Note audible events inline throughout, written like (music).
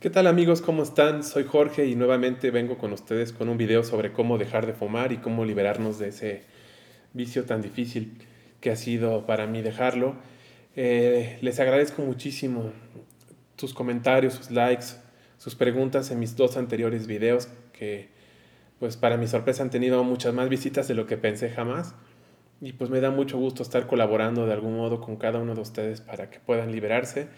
¿Qué tal amigos? ¿Cómo están? Soy Jorge y nuevamente vengo con ustedes con un video sobre cómo dejar de fumar y cómo liberarnos de ese vicio tan difícil que ha sido para mí dejarlo. Eh, les agradezco muchísimo sus comentarios, sus likes, sus preguntas en mis dos anteriores videos que pues para mi sorpresa han tenido muchas más visitas de lo que pensé jamás. Y pues me da mucho gusto estar colaborando de algún modo con cada uno de ustedes para que puedan liberarse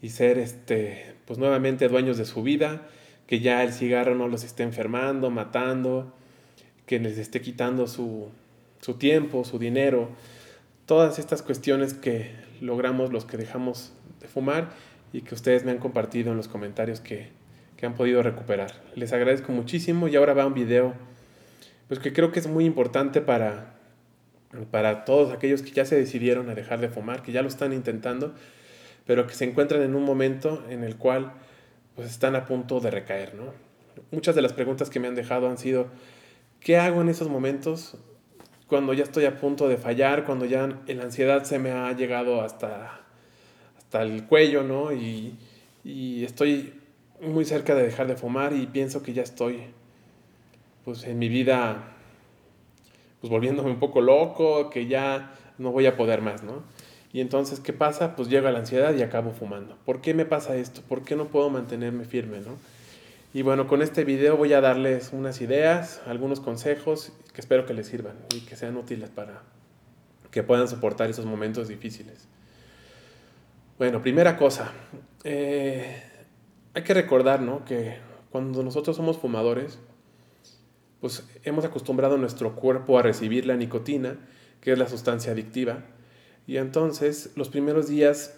y ser este, pues nuevamente dueños de su vida, que ya el cigarro no los esté enfermando, matando, que les esté quitando su, su tiempo, su dinero, todas estas cuestiones que logramos los que dejamos de fumar y que ustedes me han compartido en los comentarios que, que han podido recuperar. Les agradezco muchísimo y ahora va un video pues que creo que es muy importante para, para todos aquellos que ya se decidieron a dejar de fumar, que ya lo están intentando pero que se encuentran en un momento en el cual pues están a punto de recaer, ¿no? Muchas de las preguntas que me han dejado han sido, ¿qué hago en esos momentos cuando ya estoy a punto de fallar, cuando ya la ansiedad se me ha llegado hasta, hasta el cuello, ¿no? Y, y estoy muy cerca de dejar de fumar y pienso que ya estoy, pues en mi vida, pues volviéndome un poco loco, que ya no voy a poder más, ¿no? Y entonces, ¿qué pasa? Pues llega la ansiedad y acabo fumando. ¿Por qué me pasa esto? ¿Por qué no puedo mantenerme firme? ¿no? Y bueno, con este video voy a darles unas ideas, algunos consejos que espero que les sirvan y que sean útiles para que puedan soportar esos momentos difíciles. Bueno, primera cosa, eh, hay que recordar ¿no? que cuando nosotros somos fumadores, pues hemos acostumbrado nuestro cuerpo a recibir la nicotina, que es la sustancia adictiva, y entonces los primeros días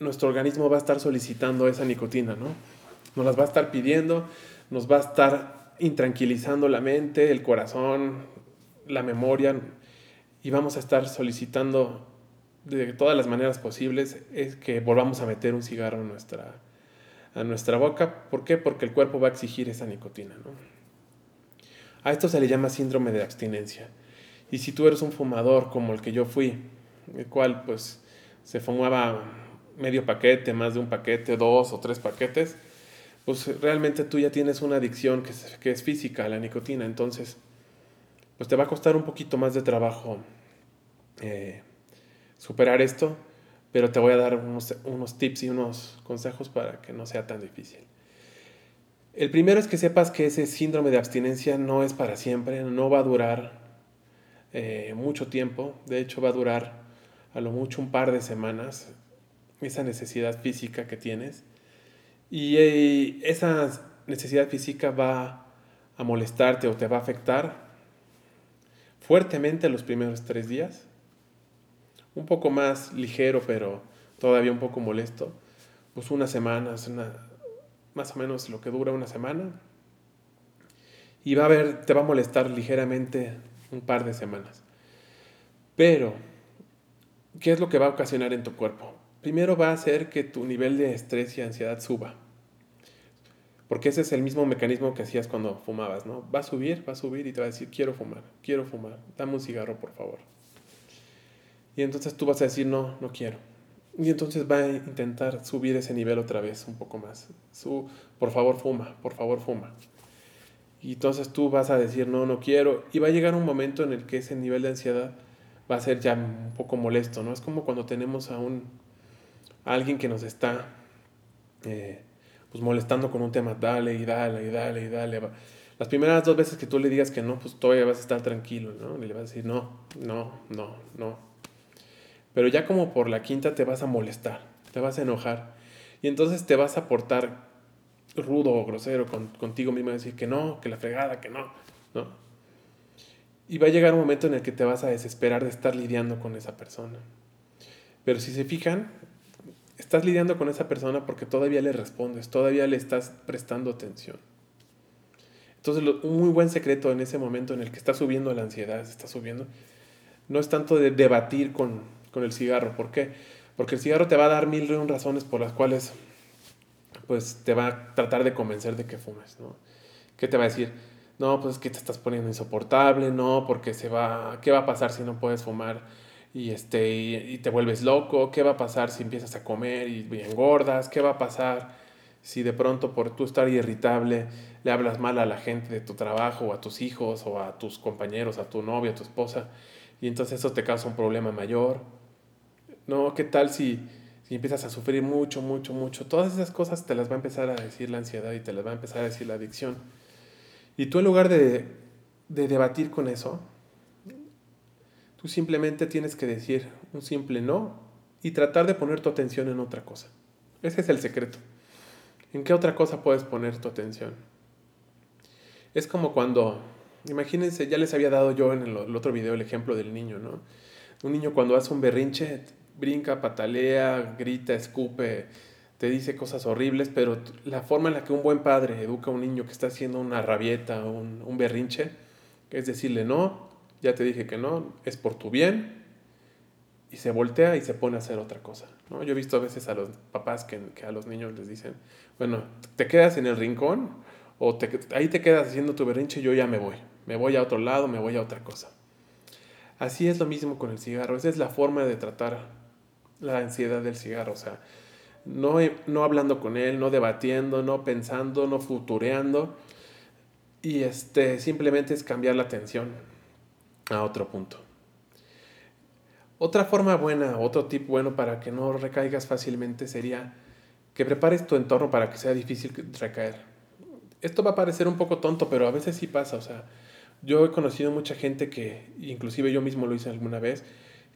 nuestro organismo va a estar solicitando esa nicotina, ¿no? Nos las va a estar pidiendo, nos va a estar intranquilizando la mente, el corazón, la memoria, y vamos a estar solicitando de todas las maneras posibles es que volvamos a meter un cigarro en nuestra, a nuestra boca. ¿Por qué? Porque el cuerpo va a exigir esa nicotina. ¿no? A esto se le llama síndrome de abstinencia. Y si tú eres un fumador como el que yo fui, el cual pues se fumaba medio paquete, más de un paquete, dos o tres paquetes, pues realmente tú ya tienes una adicción que es, que es física a la nicotina, entonces pues te va a costar un poquito más de trabajo eh, superar esto, pero te voy a dar unos, unos tips y unos consejos para que no sea tan difícil. El primero es que sepas que ese síndrome de abstinencia no es para siempre, no va a durar eh, mucho tiempo, de hecho va a durar a lo mucho un par de semanas, esa necesidad física que tienes. Y eh, esa necesidad física va a molestarte o te va a afectar fuertemente los primeros tres días. Un poco más ligero, pero todavía un poco molesto. Pues una semana, más o menos lo que dura una semana. Y va a ver, te va a molestar ligeramente un par de semanas. Pero ¿qué es lo que va a ocasionar en tu cuerpo? Primero va a hacer que tu nivel de estrés y ansiedad suba. Porque ese es el mismo mecanismo que hacías cuando fumabas, ¿no? Va a subir, va a subir y te va a decir, quiero fumar, quiero fumar, dame un cigarro, por favor. Y entonces tú vas a decir, no, no quiero. Y entonces va a intentar subir ese nivel otra vez un poco más. Su, por favor, fuma, por favor, fuma. Y entonces tú vas a decir, no, no quiero. Y va a llegar un momento en el que ese nivel de ansiedad va a ser ya un poco molesto, ¿no? Es como cuando tenemos a un alguien que nos está eh, pues molestando con un tema, dale y dale y dale y dale. Las primeras dos veces que tú le digas que no, pues todavía vas a estar tranquilo, ¿no? Y le vas a decir no, no, no, no. Pero ya como por la quinta te vas a molestar, te vas a enojar. Y entonces te vas a portar rudo o grosero contigo mismo decir que no, que la fregada, que no, ¿no? Y va a llegar un momento en el que te vas a desesperar de estar lidiando con esa persona. Pero si se fijan, estás lidiando con esa persona porque todavía le respondes, todavía le estás prestando atención. Entonces, un muy buen secreto en ese momento en el que está subiendo la ansiedad, está subiendo, no es tanto de debatir con, con el cigarro. ¿Por qué? Porque el cigarro te va a dar mil razones por las cuales pues te va a tratar de convencer de que fumes, ¿no? ¿Qué te va a decir? No, pues es que te estás poniendo insoportable, no, porque se va, ¿qué va a pasar si no puedes fumar y, este, y, te vuelves loco? ¿Qué va a pasar si empiezas a comer y, engordas? ¿Qué va a pasar si de pronto por tú estar irritable le hablas mal a la gente de tu trabajo, o a tus hijos, o a tus compañeros, a tu novia, a tu esposa, y entonces eso te causa un problema mayor. No, ¿qué tal si, si empiezas a sufrir mucho, mucho, mucho? Todas esas cosas te las va a empezar a decir la ansiedad y te las va a empezar a decir la adicción. Y tú en lugar de, de debatir con eso, tú simplemente tienes que decir un simple no y tratar de poner tu atención en otra cosa. Ese es el secreto. ¿En qué otra cosa puedes poner tu atención? Es como cuando, imagínense, ya les había dado yo en el, otro video el ejemplo del niño, ¿no? Un niño cuando hace un berrinche, brinca, patalea, grita, escupe, te dice cosas horribles, pero la forma en la que un buen padre educa a un niño que está haciendo una rabieta, un, un berrinche, es decirle no, ya te dije que no, es por tu bien, y se voltea y se pone a hacer otra cosa. ¿no? Yo he visto a veces a los papás que, a los niños les dicen, bueno, te quedas en el rincón o te, ahí te quedas haciendo tu berrinche y yo ya me voy, me voy a otro lado, me voy a otra cosa. Así es lo mismo con el cigarro, esa es la forma de tratar la ansiedad del cigarro, o sea, no, no hablando con él, no debatiendo, no pensando, no futureando, y este, simplemente es cambiar la atención a otro punto. Otra forma buena, otro tip bueno para que no recaigas fácilmente sería que prepares tu entorno para que sea difícil recaer. Esto va a parecer un poco tonto, pero a veces sí pasa. O sea, yo he conocido mucha gente que, inclusive yo mismo lo hice alguna vez,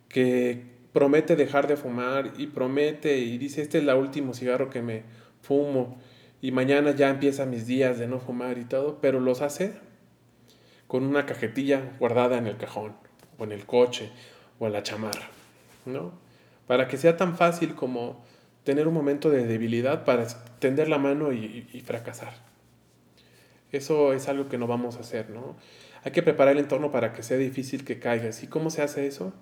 que promete dejar de fumar y promete y dice, este es el último cigarro que me fumo y mañana ya empieza mis días de no fumar y todo, pero los hace con una cajetilla guardada en el cajón o en el coche o a la chamarra, ¿no? Para que sea tan fácil como tener un momento de debilidad para tender la mano y, fracasar. Eso es algo que no vamos a hacer, ¿no? Hay que preparar el entorno para que sea difícil que caigas. ¿Y cómo se hace eso?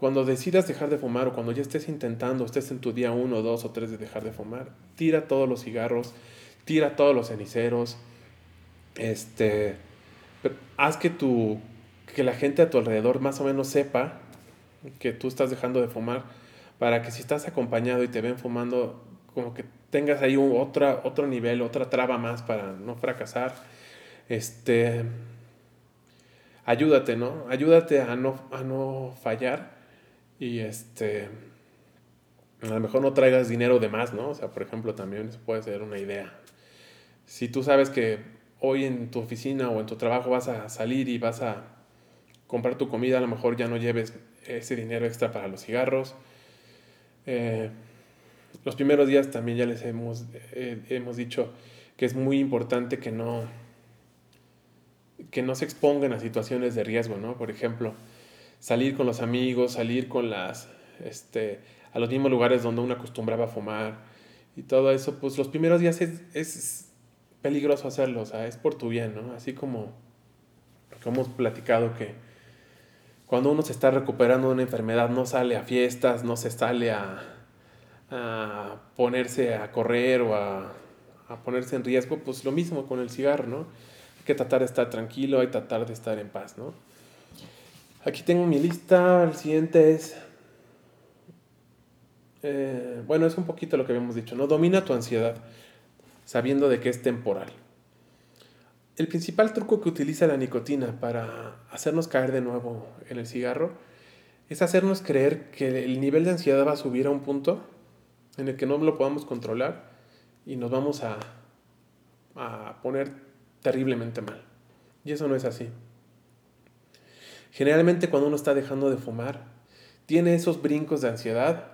Cuando decidas dejar de fumar o cuando ya estés intentando, estés en tu día uno, dos o tres de dejar de fumar, tira todos los cigarros, tira todos los ceniceros, este, haz que tu que la gente a tu alrededor más o menos sepa que tú estás dejando de fumar, para que si estás acompañado y te ven fumando, como que tengas ahí un, otra, otro nivel, otra traba más para no fracasar. Este, ayúdate, ¿no? Ayúdate a no, a no fallar y este, a lo mejor no traigas dinero de más, ¿no? O sea, por ejemplo, también eso puede ser una idea. Si tú sabes que hoy en tu oficina o en tu trabajo vas a salir y vas a comprar tu comida, a lo mejor ya no lleves ese dinero extra para los cigarros. Eh, los primeros días también ya les hemos, eh, hemos dicho que es muy importante que no, que no se expongan a situaciones de riesgo, ¿no? Por ejemplo, salir con los amigos, salir con las, este, a los mismos lugares donde uno acostumbraba a fumar y todo eso, pues los primeros días es, es peligroso hacerlo, o sea, es por tu bien, ¿no? Así como, como hemos platicado que cuando uno se está recuperando de una enfermedad, no sale a fiestas, no se sale a, ponerse a correr o a, ponerse en riesgo, pues lo mismo con el cigarro, ¿no? Hay que tratar de estar tranquilo, hay que tratar de estar en paz, ¿no? Aquí tengo mi lista, el siguiente es, eh, bueno, es un poquito lo que habíamos dicho, ¿no? Domina tu ansiedad, sabiendo de que es temporal. El principal truco que utiliza la nicotina para hacernos caer de nuevo en el cigarro es hacernos creer que el nivel de ansiedad va a subir a un punto en el que no lo podamos controlar y nos vamos a, a poner terriblemente mal. Y eso no es así. Generalmente cuando uno está dejando de fumar, tiene esos brincos de ansiedad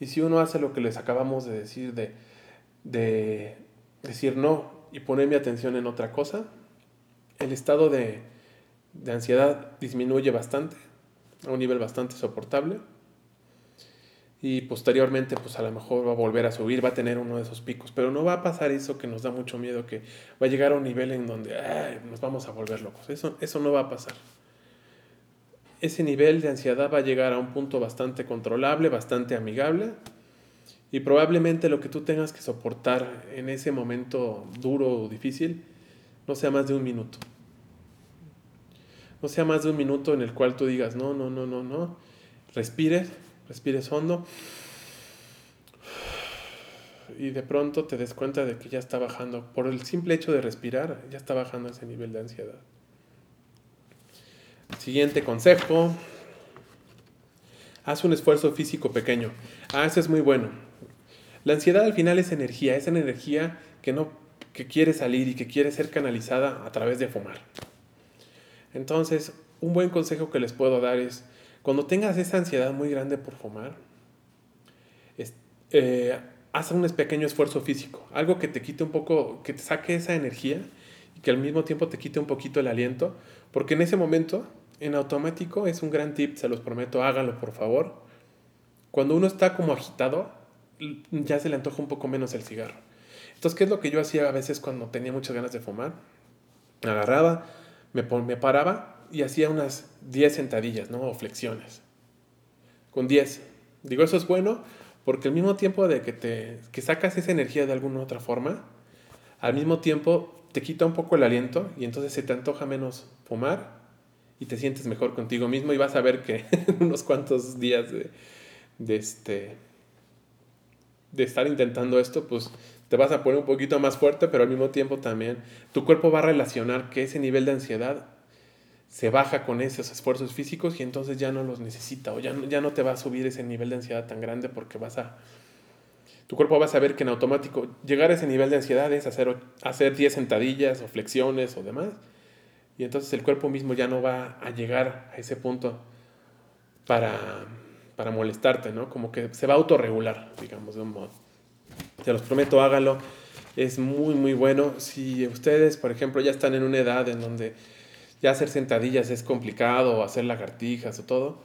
y si uno hace lo que les acabamos de decir, de, de decir no y poner mi atención en otra cosa, el estado de, ansiedad disminuye bastante, a un nivel bastante soportable. Y posteriormente, pues a lo mejor va a volver a subir, va a tener uno de esos picos. Pero no va a pasar eso que nos da mucho miedo, que va a llegar a un nivel en donde nos vamos a volver locos. Eso, eso no va a pasar. Ese nivel de ansiedad va a llegar a un punto bastante controlable, bastante amigable. Y probablemente lo que tú tengas que soportar en ese momento duro o difícil no sea más de un minuto. No sea más de un minuto en el cual tú digas, no, no, no, no, no. Respires, respires hondo. y de pronto te des cuenta de que ya está bajando. Por el simple hecho de respirar, ya está bajando ese nivel de ansiedad. Siguiente consejo. Haz un esfuerzo físico pequeño. Ah, eso es muy bueno. La ansiedad al final es energía, es energía que no que quiere salir y que quiere ser canalizada a través de fumar. Entonces, un buen consejo que les puedo dar es, cuando tengas esa ansiedad muy grande por fumar, eh, haz un pequeño esfuerzo físico, algo que te quite un poco, que te saque esa energía y que al mismo tiempo te quite un poquito el aliento, porque en ese momento, en automático, es un gran tip, se los prometo, háganlo por favor. Cuando uno está como agitado, ya se le antoja un poco menos el cigarro. Entonces, ¿qué es lo que yo hacía a veces cuando tenía muchas ganas de fumar? Agarraba, me, me paraba y hacía unas 10 sentadillas, ¿no? O flexiones. Con 10. Digo, eso es bueno porque al mismo tiempo de que te que sacas esa energía de alguna otra forma, al mismo tiempo te quita un poco el aliento y entonces se te antoja menos fumar y te sientes mejor contigo mismo y vas a ver que en (laughs) unos cuantos días de, de, este, de estar intentando esto, pues te vas a poner un poquito más fuerte, pero al mismo tiempo también tu cuerpo va a relacionar que ese nivel de ansiedad se baja con esos esfuerzos físicos y entonces ya no los necesita o ya no, ya no te va a subir ese nivel de ansiedad tan grande porque vas a... Tu cuerpo va a saber que en automático llegar a ese nivel de ansiedad es hacer, hacer 10 sentadillas o flexiones o demás. Y entonces el cuerpo mismo ya no va a llegar a ese punto para, para molestarte, ¿no? Como que se va a autorregular, digamos, de un modo. Te los prometo, hágalo. Es muy, muy bueno. Si ustedes, por ejemplo, ya están en una edad en donde ya hacer sentadillas es complicado, o hacer lagartijas o todo,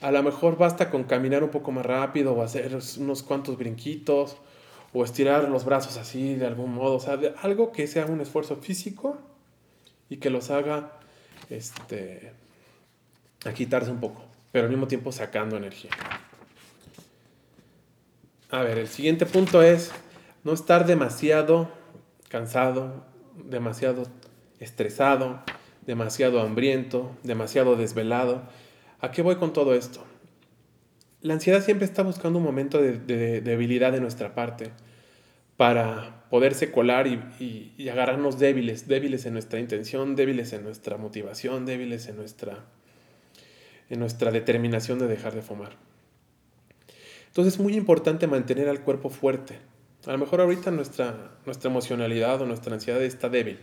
a lo mejor basta con caminar un poco más rápido o hacer unos cuantos brinquitos o estirar los brazos así de algún modo, o sea, algo que sea un esfuerzo físico y que los haga este, a quitarse un poco, pero al mismo tiempo sacando energía. A ver, el siguiente punto es no estar demasiado cansado, demasiado estresado, demasiado hambriento, demasiado desvelado. ¿A qué voy con todo esto? La ansiedad siempre está buscando un momento de, debilidad de nuestra parte para poderse colar y, y, agarrarnos débiles, débiles en nuestra intención, débiles en nuestra motivación, débiles en nuestra, en nuestra determinación de dejar de fumar. Entonces es muy importante mantener al cuerpo fuerte. A lo mejor ahorita nuestra, nuestra emocionalidad o nuestra ansiedad está débil,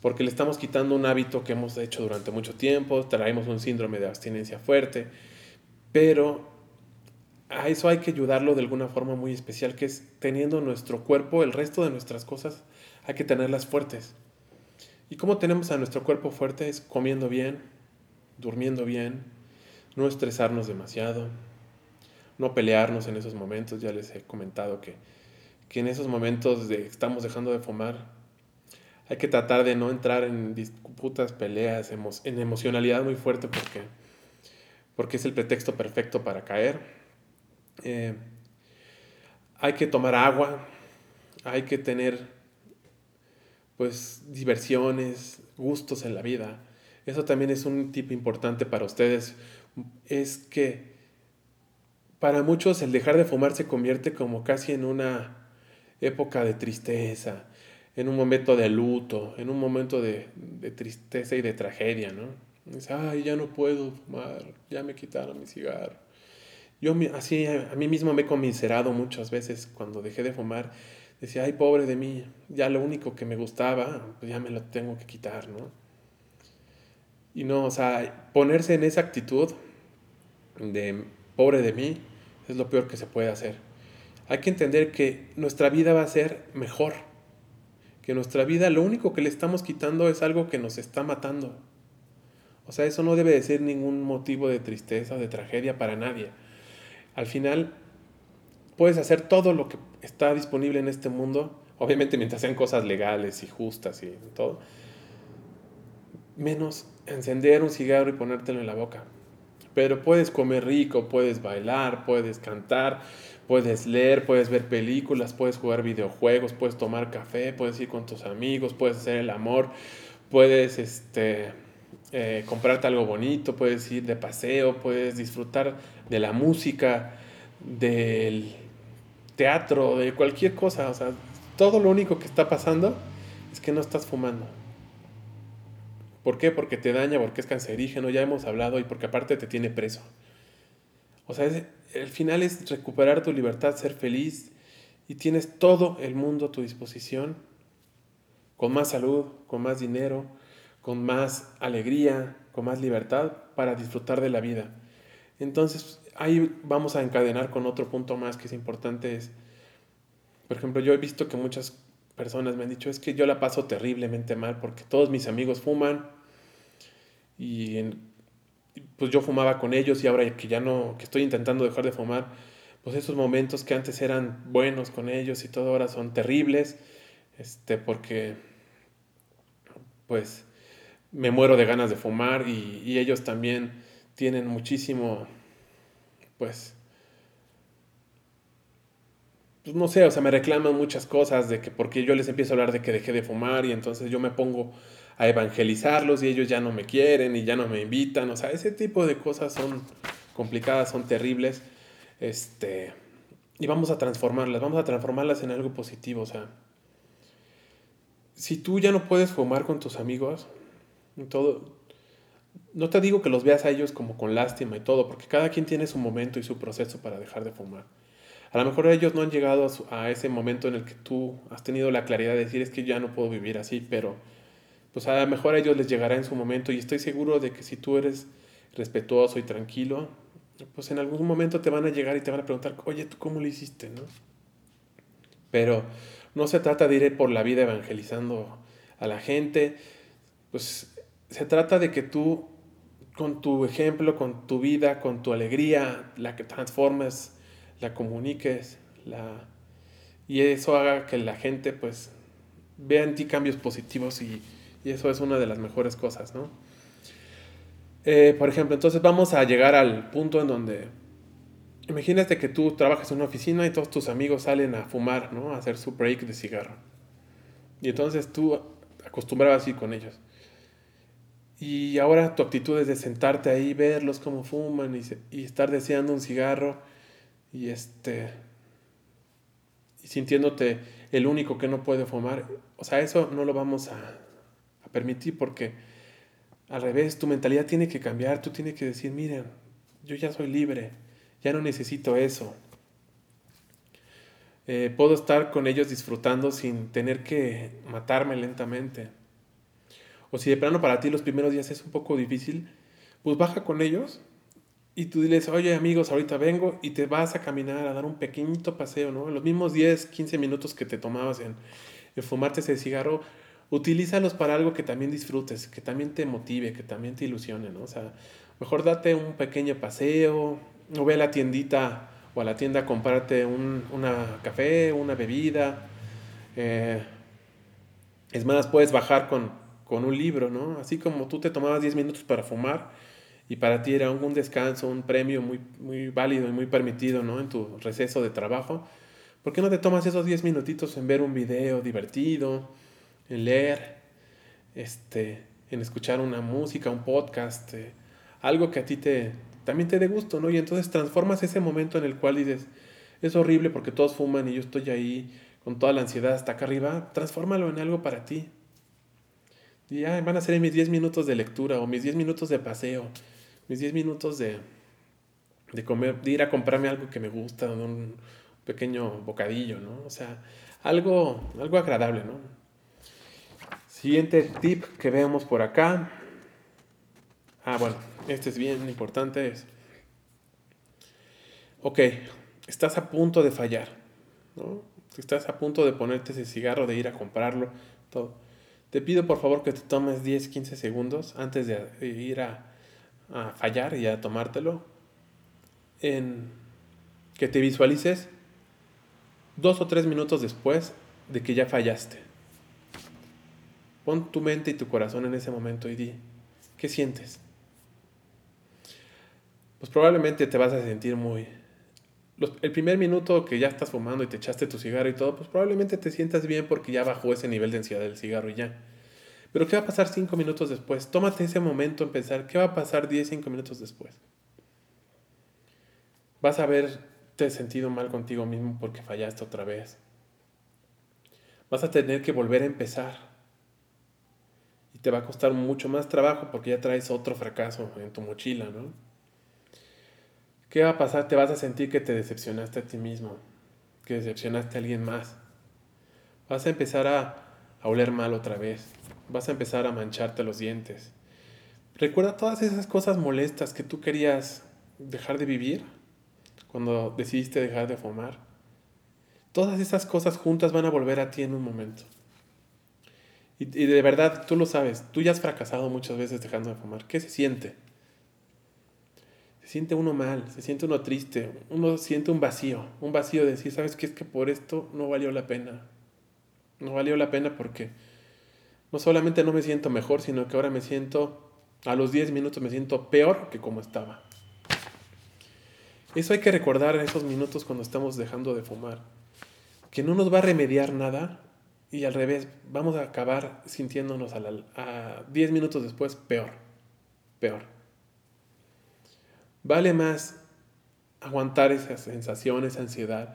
porque le estamos quitando un hábito que hemos hecho durante mucho tiempo, traemos un síndrome de abstinencia fuerte, pero a eso hay que ayudarlo de alguna forma muy especial, que es teniendo nuestro cuerpo, el resto de nuestras cosas, hay que tenerlas fuertes. ¿Y cómo tenemos a nuestro cuerpo fuerte? Es comiendo bien, durmiendo bien, no estresarnos demasiado, no pelearnos en esos momentos. Ya les he comentado que, que en esos momentos de estamos dejando de fumar, hay que tratar de no entrar en disputas, peleas, en emocionalidad muy fuerte porque, porque es el pretexto perfecto para caer. Eh, hay que tomar agua, hay que tener pues diversiones, gustos en la vida. Eso también es un tip importante para ustedes. Es que para muchos el dejar de fumar se convierte como casi en una época de tristeza, en un momento de luto, en un momento de, tristeza y de tragedia, ¿no? Dice, ay, ya no puedo fumar, ya me quitaron mi cigarro. Yo así a mí mismo me he conmiserado muchas veces cuando dejé de fumar. Decía, ay, pobre de mí, ya lo único que me gustaba, pues ya me lo tengo que quitar, ¿no? Y no, o sea, ponerse en esa actitud de pobre de mí, es lo peor que se puede hacer. Hay que entender que nuestra vida va a ser mejor, que nuestra vida lo único que le estamos quitando es algo que nos está matando. O sea, eso no debe de ser ningún motivo de tristeza o de tragedia para nadie. Al final, puedes hacer todo lo que está disponible en este mundo, obviamente mientras sean cosas legales y justas y todo, menos encender un cigarro y ponértelo en la boca. Pero puedes comer rico, puedes bailar, puedes cantar, puedes leer, puedes ver películas, puedes jugar videojuegos, puedes tomar café, puedes ir con tus amigos, puedes hacer el amor, puedes este, eh, comprarte algo bonito, puedes ir de paseo, puedes disfrutar de la música, del, teatro, de cualquier cosa, o sea, todo lo único que está pasando es que no estás fumando. ¿Por qué? Porque te daña, porque es cancerígeno, ya hemos hablado, y porque aparte te tiene preso. O sea, el final es recuperar tu libertad, ser feliz, y tienes todo el mundo a tu disposición, con más salud, con más dinero, con más alegría, con más libertad para disfrutar de la vida. Entonces, ahí vamos a encadenar con otro punto más que es importante. Es, por ejemplo, yo he visto que muchas personas me han dicho, es que yo la paso terriblemente mal porque todos mis amigos fuman y pues yo fumaba con ellos y ahora que ya no, que estoy intentando dejar de fumar, pues esos momentos que antes eran buenos con ellos y todo ahora son terribles, este, porque pues me muero de ganas de fumar y, y ellos también tienen muchísimo pues, pues, no sé, o sea, me reclaman muchas cosas de que porque yo les empiezo a hablar de que dejé de fumar y entonces yo me pongo a evangelizarlos y ellos ya no me quieren y ya no me invitan, o sea, ese tipo de cosas son complicadas, son terribles, este, y vamos a transformarlas, vamos a transformarlas en algo positivo, o sea, si tú ya no puedes fumar con tus amigos, todo, no te digo que los veas a ellos como con lástima y todo, porque cada quien tiene su momento y su proceso para dejar de fumar. A lo mejor ellos no han llegado a, ese momento en el que tú has tenido la claridad de decir es que ya no puedo vivir así, pero pues a lo mejor a ellos les llegará en su momento y estoy seguro de que si tú eres respetuoso y tranquilo, pues en algún momento te van a llegar y te van a preguntar, oye, ¿tú cómo lo hiciste? ¿no? Pero no se trata de ir por la vida evangelizando a la gente, pues se trata de que tú con tu ejemplo, con tu vida, con tu alegría, la que transformes, la comuniques, la... y eso haga que la gente pues vea en ti cambios positivos y, eso es una de las mejores cosas, ¿no? Eh, por ejemplo, entonces vamos a llegar al punto en donde imagínate que tú trabajas en una oficina y todos tus amigos salen a fumar, ¿no? A hacer su break de cigarro. Y entonces tú acostumbrabas ir con ellos. Y ahora tu actitud es de sentarte ahí, verlos cómo fuman y, estar deseando un cigarro y este y sintiéndote el único que no puede fumar. O sea, eso no lo vamos a, a permitir porque al revés, tu mentalidad tiene que cambiar, tú tienes que decir, miren, yo ya soy libre, ya no necesito eso. Eh, puedo estar con ellos disfrutando sin tener que matarme lentamente o si de plano para ti los primeros días es un poco difícil, pues baja con ellos y tú diles, oye amigos, ahorita vengo y te vas a caminar, a dar un pequeñito paseo, ¿no? Los mismos 10, 15 minutos que te tomabas en, en fumarte ese cigarro, utilízalos para algo que también disfrutes, que también te motive, que también te ilusione, ¿no? O sea, mejor date un pequeño paseo, o ve a la tiendita o a la tienda a comprarte un una café, una bebida. Eh, es más, puedes bajar con, con un libro, ¿no? Así como tú te tomabas 10 minutos para fumar y para ti era un, descanso, un premio muy, muy válido y muy permitido, ¿no? En tu receso de trabajo. ¿Por qué no te tomas esos 10 minutitos en ver un video divertido, en leer, este, en escuchar una música, un podcast, eh, algo que a ti te, también te dé gusto, ¿no? Y entonces transformas ese momento en el cual dices, es horrible porque todos fuman y yo estoy ahí con toda la ansiedad hasta acá arriba, transfórmalo en algo para ti. Y ya van a ser mis 10 minutos de lectura o mis 10 minutos de paseo, mis 10 minutos de, de comer, de ir a comprarme algo que me gusta, un pequeño bocadillo, ¿no? O sea, algo, algo agradable, ¿no? Siguiente tip que vemos por acá. Ah, bueno, este es bien importante. Es, ok, estás a punto de fallar, ¿no? Estás a punto de ponerte ese cigarro, de ir a comprarlo, todo. Te pido por favor que te tomes 10, 15 segundos antes de ir a, fallar y a tomártelo. En que te visualices dos o tres minutos después de que ya fallaste. Pon tu mente y tu corazón en ese momento y di, ¿qué sientes? Pues probablemente te vas a sentir muy... el primer minuto que ya estás fumando y te echaste tu cigarro y todo, pues probablemente te sientas bien porque ya bajó ese nivel de ansiedad del cigarro y ya. Pero ¿qué va a pasar cinco minutos después? Tómate ese momento en pensar, ¿qué va a pasar 10, cinco minutos después? Vas a haberte sentido mal contigo mismo porque fallaste otra vez. Vas a tener que volver a empezar. Y te va a costar mucho más trabajo porque ya traes otro fracaso en tu mochila, ¿no? ¿Qué va a pasar? Te vas a sentir que te decepcionaste a ti mismo, que decepcionaste a alguien más. Vas a empezar a, oler mal otra vez. Vas a empezar a mancharte los dientes. Recuerda todas esas cosas molestas que tú querías dejar de vivir cuando decidiste dejar de fumar. Todas esas cosas juntas van a volver a ti en un momento. Y, de verdad, tú lo sabes, tú ya has fracasado muchas veces dejando de fumar. ¿Qué se siente? Se siente uno mal, se siente uno triste, uno siente un vacío, un vacío de decir, ¿sabes qué? Es que por esto no valió la pena. No valió la pena porque no solamente no me siento mejor, sino que ahora me siento, a los 10 minutos me siento peor que como estaba. Eso hay que recordar en esos minutos cuando estamos dejando de fumar. Que no nos va a remediar nada y al revés, vamos a acabar sintiéndonos a 10 minutos después peor. Peor. Vale más aguantar esa sensación, esa ansiedad,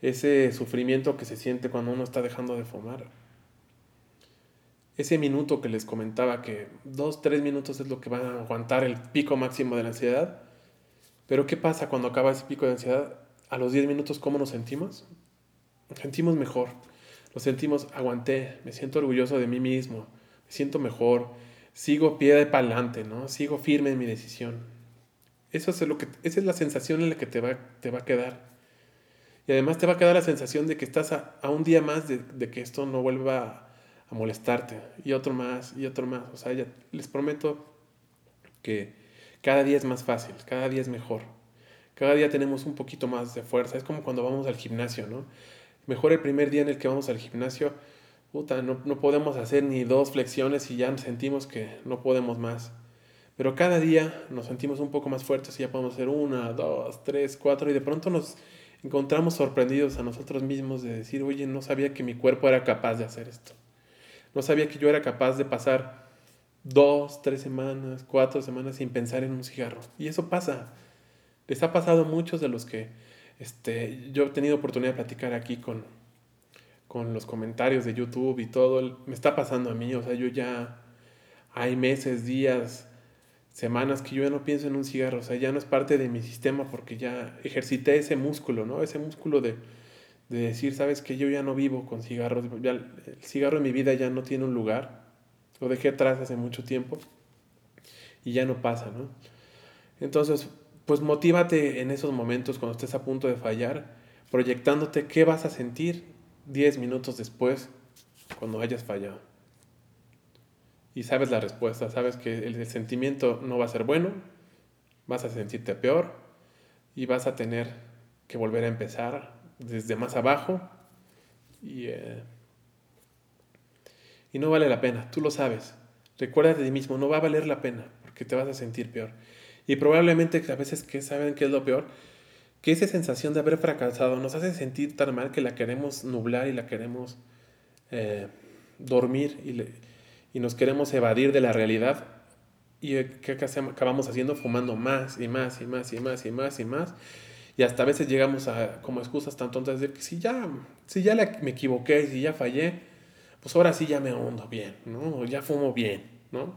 ese sufrimiento que se siente cuando uno está dejando de fumar. Ese minuto que les comentaba que dos, tres minutos es lo que va a aguantar el pico máximo de la ansiedad pero ¿qué pasa cuando acaba ese pico de ansiedad? A los 10 minutos, ¿cómo nos sentimos? Nos sentimos mejor. Nos sentimos, aguanté, me siento orgulloso de mí mismo, me siento mejor, sigo pie de pa'lante, ¿no? Sigo firme en mi decisión. Eso es lo que, esa es la sensación en la que te va, te va a quedar. Y además te va a quedar la sensación de que estás a, un día más de, que esto no vuelva a, a molestarte. Y otro más, y otro más. O sea, ya les prometo que cada día es más fácil, cada día es mejor. Cada día tenemos un poquito más de fuerza. Es como cuando vamos al gimnasio, ¿no? Mejor el primer día en el que vamos al gimnasio, puta, no, no podemos hacer ni dos flexiones y ya sentimos que no podemos más. Pero cada día nos sentimos un poco más fuertes y ya podemos hacer una, dos, tres, cuatro y de pronto nos encontramos sorprendidos a nosotros mismos de decir, oye, no sabía que mi cuerpo era capaz de hacer esto. No sabía que yo era capaz de pasar dos, tres semanas, cuatro semanas sin pensar en un cigarro. Y eso pasa. Les ha pasado a muchos de los que este, yo he tenido oportunidad de platicar aquí con, con los comentarios de YouTube y todo. Me está pasando a mí. O sea, yo ya hay meses, días, semanas que yo ya no pienso en un cigarro. O sea, ya no es parte de mi sistema porque ya ejercité ese músculo, ¿no? Ese músculo de, de decir, sabes que yo ya no vivo con cigarros. el cigarro en mi vida ya no tiene un lugar lo dejé atrás hace mucho tiempo y ya no pasa, ¿no? Entonces, pues motívate en esos momentos cuando estés a punto de fallar, proyectándote qué vas a sentir 10 minutos después cuando hayas fallado. Y sabes la respuesta, sabes que el, sentimiento no va a ser bueno, vas a sentirte peor y vas a tener que volver a empezar desde más abajo y... Eh, y no vale la pena, tú lo sabes. Recuérdate de ti mismo, no va a valer la pena, porque te vas a sentir peor. Y probablemente a veces que saben qué es lo peor, que esa sensación de haber fracasado nos hace sentir tan mal que la queremos nublar y la queremos eh, dormir y, y, nos queremos evadir de la realidad. ¿Y qué acabamos haciendo? Fumando más y más y más y más y más y más. Y hasta a veces llegamos a como excusas tan tontas de que si ya, si ya me equivoqué, si ya fallé, pues ahora sí ya me hundo bien, ¿no? Ya fumo bien, ¿no?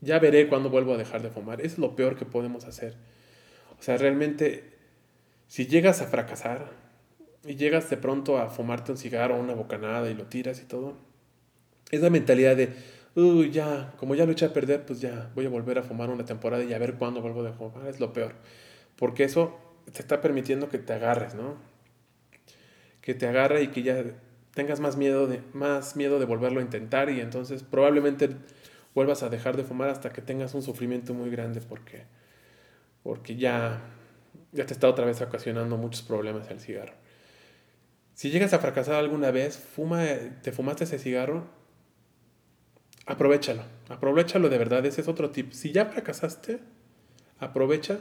Ya veré cuándo vuelvo a dejar de fumar. Es lo peor que podemos hacer. O sea, realmente, si llegas a fracasar y llegas de pronto a fumarte un cigarro o una bocanada y lo tiras y todo, esa mentalidad de, uy, ya, como ya lo eché a perder, pues ya voy a volver a fumar una temporada y a ver cuándo vuelvo a fumar, es lo peor. Porque eso te está permitiendo que te agarres, ¿no? Que te agarre y que ya tengas más miedo de, más miedo de volverlo a intentar y entonces probablemente vuelvas a dejar de fumar hasta que tengas un sufrimiento muy grande porque, porque ya, ya te está otra vez ocasionando muchos problemas el cigarro. Si llegas a fracasar alguna vez, fuma, te fumaste ese cigarro, aprovechalo, aprovechalo de verdad, ese es otro tip. Si ya fracasaste, aprovecha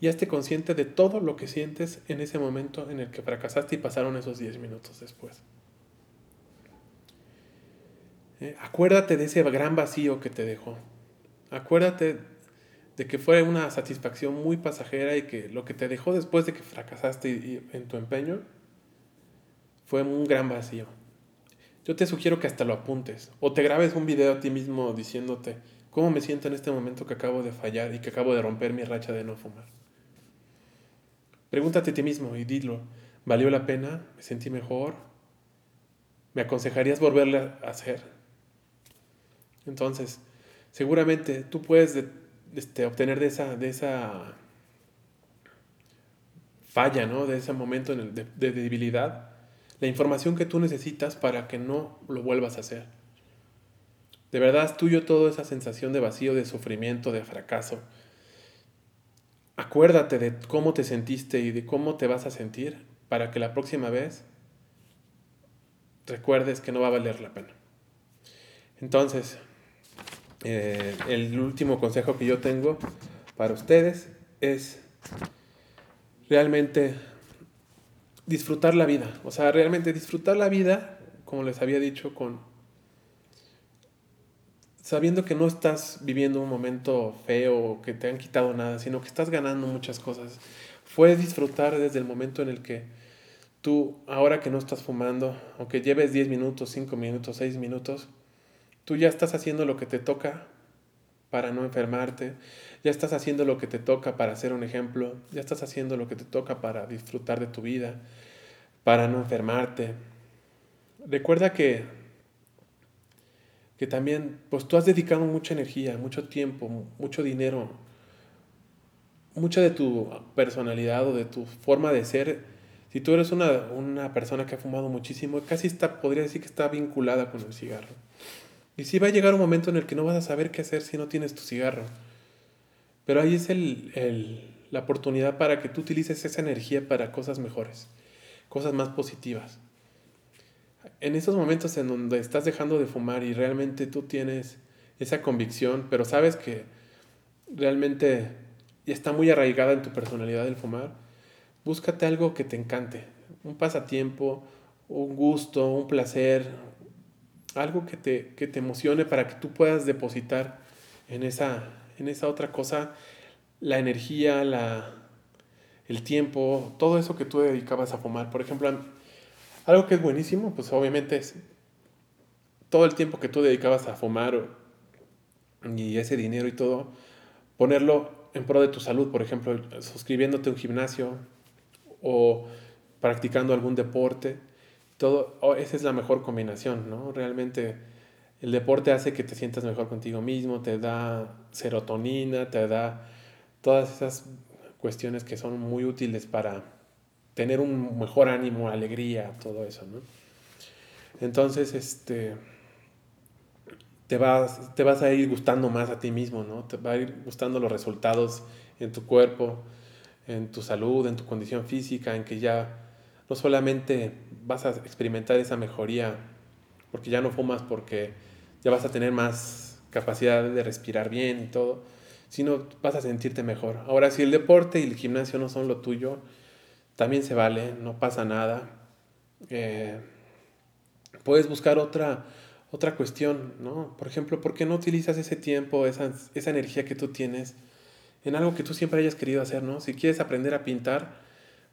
y hazte consciente de todo lo que sientes en ese momento en el que fracasaste y pasaron esos 10 minutos después. Eh, acuérdate de ese gran vacío que te dejó. Acuérdate de que fue una satisfacción muy pasajera y que lo que te dejó después de que fracasaste en tu empeño fue un gran vacío. Yo te sugiero que hasta lo apuntes o te grabes un video a ti mismo diciéndote cómo me siento en este momento que acabo de fallar y que acabo de romper mi racha de no fumar. Pregúntate a ti mismo y dilo, ¿valió la pena? ¿Me sentí mejor? ¿Me aconsejarías volverle a hacer? Entonces, seguramente tú puedes este, obtener de esa, de esa falla, ¿no? De ese momento de, de debilidad, la información que tú necesitas para que no lo vuelvas a hacer. De verdad es tuyo toda esa sensación de vacío, de sufrimiento, de fracaso. Acuérdate de cómo te sentiste y de cómo te vas a sentir para que la próxima vez recuerdes que no va a valer la pena. Entonces, eh, el último consejo que yo tengo para ustedes es realmente disfrutar la vida. O sea, realmente disfrutar la vida, como les había dicho, con sabiendo que no estás viviendo un momento feo o que te han quitado nada, sino que estás ganando muchas cosas. Fue disfrutar desde el momento en el que tú, ahora que no estás fumando, aunque lleves 10 minutos, 5 minutos, 6 minutos, tú ya estás haciendo lo que te toca para no enfermarte, ya estás haciendo lo que te toca para ser un ejemplo, ya estás haciendo lo que te toca para disfrutar de tu vida, para no enfermarte. Recuerda que que también, pues tú has dedicado mucha energía, mucho tiempo, mucho dinero, mucha de tu personalidad o de tu forma de ser. Si tú eres una, una persona que ha fumado muchísimo, casi está, podría decir que está vinculada con el cigarro. Y sí va a llegar un momento en el que no vas a saber qué hacer si no tienes tu cigarro. Pero ahí es el, el, la oportunidad para que tú utilices esa energía para cosas mejores, cosas más positivas en esos momentos en donde estás dejando de fumar y realmente tú tienes esa convicción, pero sabes que realmente está muy arraigada en tu personalidad el fumar, búscate algo que te encante, un pasatiempo, un gusto, un placer, algo que te, que te emocione para que tú puedas depositar en esa, en esa otra cosa la energía, la, el tiempo, todo eso que tú dedicabas a fumar. Por ejemplo, algo que es buenísimo, pues obviamente es todo el tiempo que tú dedicabas a fumar y ese dinero y todo, ponerlo en pro de tu salud, por ejemplo, suscribiéndote a un gimnasio o practicando algún deporte. Todo, esa es la mejor combinación, ¿no? Realmente el deporte hace que te sientas mejor contigo mismo, te da serotonina, te da todas esas cuestiones que son muy útiles para tener un mejor ánimo, alegría, todo eso, ¿no? Entonces, este, te vas, te vas a ir gustando más a ti mismo, ¿no? Te va a ir gustando los resultados en tu cuerpo, en tu salud, en tu condición física, en que ya no solamente vas a experimentar esa mejoría porque ya no fumas, porque ya vas a tener más capacidad de respirar bien y todo, sino vas a sentirte mejor. Ahora, si el deporte y el gimnasio no son lo tuyo, también se vale, no pasa nada. Eh, puedes buscar otra, otra cuestión, ¿no? Por ejemplo, ¿por qué no utilizas ese tiempo, esa, esa energía que tú tienes en algo que tú siempre hayas querido hacer, ¿no? Si quieres aprender a pintar,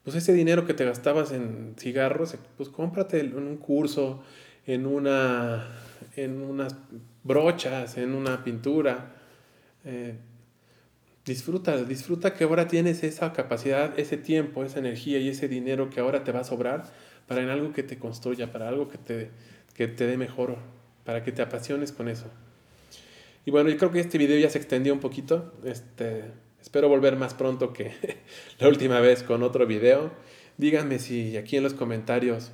pues ese dinero que te gastabas en cigarros, pues cómprate en un curso, en una en unas brochas, en una pintura. Eh, Disfruta, disfruta que ahora tienes esa capacidad, ese tiempo, esa energía y ese dinero que ahora te va a sobrar para en algo que te construya, para algo que te, que te dé mejor, para que te apasiones con eso. Y bueno, yo creo que este video ya se extendió un poquito. Este, espero volver más pronto que (laughs) la última vez con otro video. Díganme si aquí en los comentarios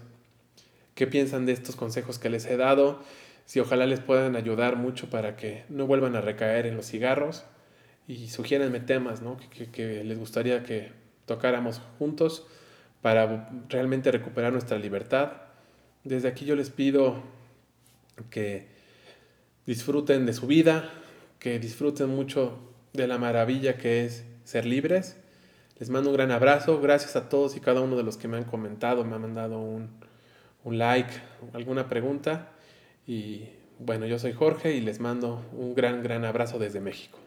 qué piensan de estos consejos que les he dado, si ojalá les puedan ayudar mucho para que no vuelvan a recaer en los cigarros y sugiérenme temas ¿no? que, les gustaría que tocáramos juntos para realmente recuperar nuestra libertad. Desde aquí yo les pido que disfruten de su vida, que disfruten mucho de la maravilla que es ser libres. Les mando un gran abrazo. Gracias a todos y cada uno de los que me han comentado, me han mandado un, un like, alguna pregunta. Y bueno, yo soy Jorge y les mando un gran, gran abrazo desde México.